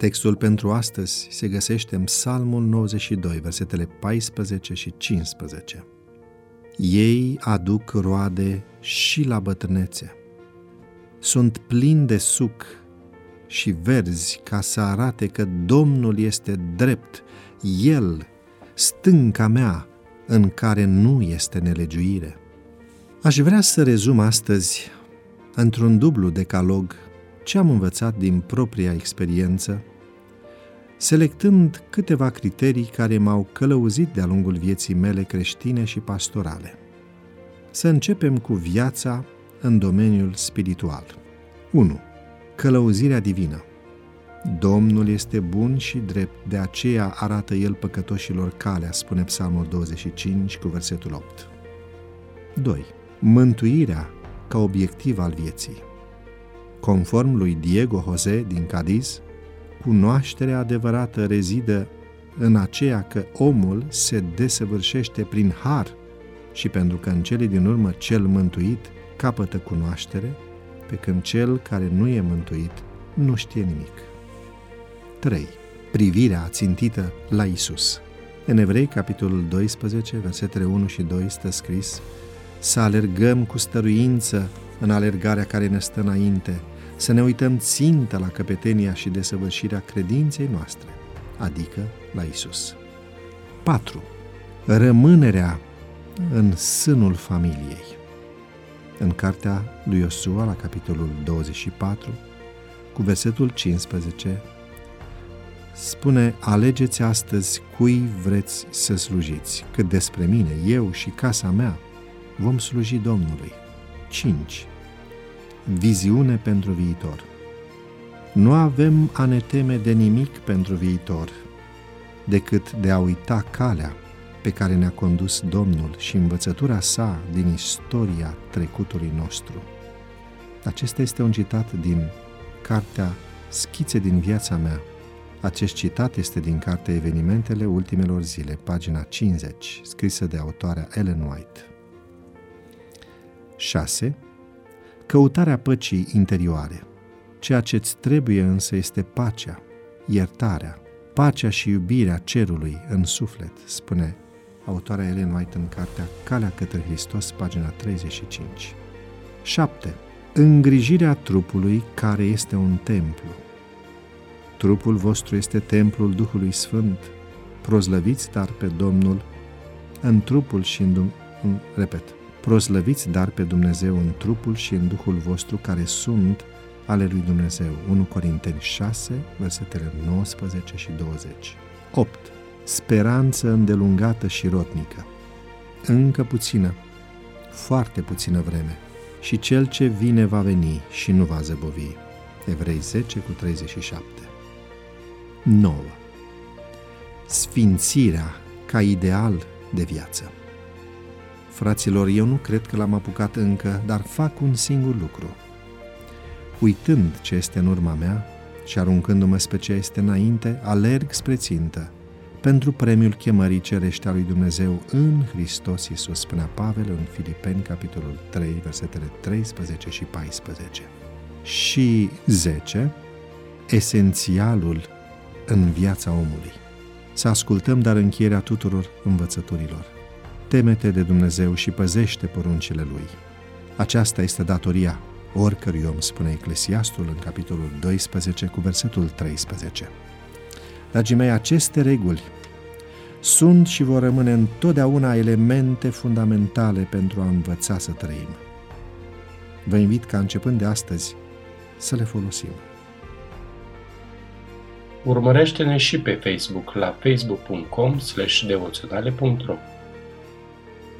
Textul pentru astăzi se găsește în Psalmul 92, versetele 14 și 15. Ei aduc roade și la bătrânețe. Sunt plini de suc și verzi ca să arate că Domnul este drept, El, stânca mea, în care nu este nelegiuire. Aș vrea să rezum astăzi, într-un dublu decalog, ce am învățat din propria experiență, selectând câteva criterii care m-au călăuzit de-a lungul vieții mele creștine și pastorale. Să începem cu viața în domeniul spiritual. 1. Călăuzirea divină. Domnul este bun și drept, de aceea arată El păcătoșilor calea, spune Psalmul 25 cu versetul 8. 2. Mântuirea ca obiectiv al vieții. Conform lui Diego Jose din Cadiz, cunoașterea adevărată rezidă în aceea că omul se desăvârșește prin har și pentru că în cele din urmă cel mântuit capătă cunoaștere, pe când cel care nu e mântuit nu știe nimic. 3. Privirea țintită la Isus. În Evrei, capitolul 12, versetele 1 și 2, stă scris Să alergăm cu stăruință în alergarea care ne stă înainte, să ne uităm țintă la căpetenia și desăvârșirea credinței noastre, adică la Isus. 4. Rămânerea în sânul familiei. În cartea lui Iosua, la capitolul 24, cu versetul 15, spune, alegeți astăzi cui vreți să slujiți, cât despre mine, eu și casa mea vom sluji Domnului. 5. Viziune pentru viitor. Nu avem a ne teme de nimic pentru viitor, decât de a uita calea pe care ne-a condus Domnul și învățătura sa din istoria trecutului nostru. Acesta este un citat din cartea Schițe din viața mea. Acest citat este din cartea Evenimentele ultimelor zile, pagina 50, scrisă de autoarea Ellen White. 6. Căutarea păcii interioare. Ceea ce îți trebuie însă este pacea, iertarea, pacea și iubirea cerului în suflet, spune autoarea Ellen White în cartea Calea către Hristos, pagina 35. 7. Îngrijirea trupului care este un templu. Trupul vostru este templul Duhului Sfânt. Prozlăviți dar pe Domnul în trupul și în, în repet, proslăviți dar pe Dumnezeu în trupul și în Duhul vostru care sunt ale lui Dumnezeu. 1 Corinteni 6, versetele 19 și 20. 8 speranță îndelungată și rotnică. Încă puțină, foarte puțină vreme, și cel ce vine va veni și nu va zăbovi. Evrei 10 cu 37. 9. Sfințirea ca ideal de viață. Fraților, eu nu cred că l-am apucat încă, dar fac un singur lucru. Uitând ce este în urma mea și aruncându-mă spre ce este înainte, alerg spre țintă, pentru premiul chemării cerește a lui Dumnezeu în Hristos Iisus, spunea Pavel în Filipeni, capitolul 3, versetele 13 și 14. Și 10. Esențialul în viața omului. Să ascultăm dar încheierea tuturor învățăturilor. Temete de Dumnezeu și păzește poruncile Lui. Aceasta este datoria oricărui om, spune Eclesiastul în capitolul 12 cu versetul 13. Dragii mei, aceste reguli sunt și vor rămâne întotdeauna elemente fundamentale pentru a învăța să trăim. Vă invit ca începând de astăzi să le folosim. Urmărește-ne și pe Facebook la facebook.com devoționale.ro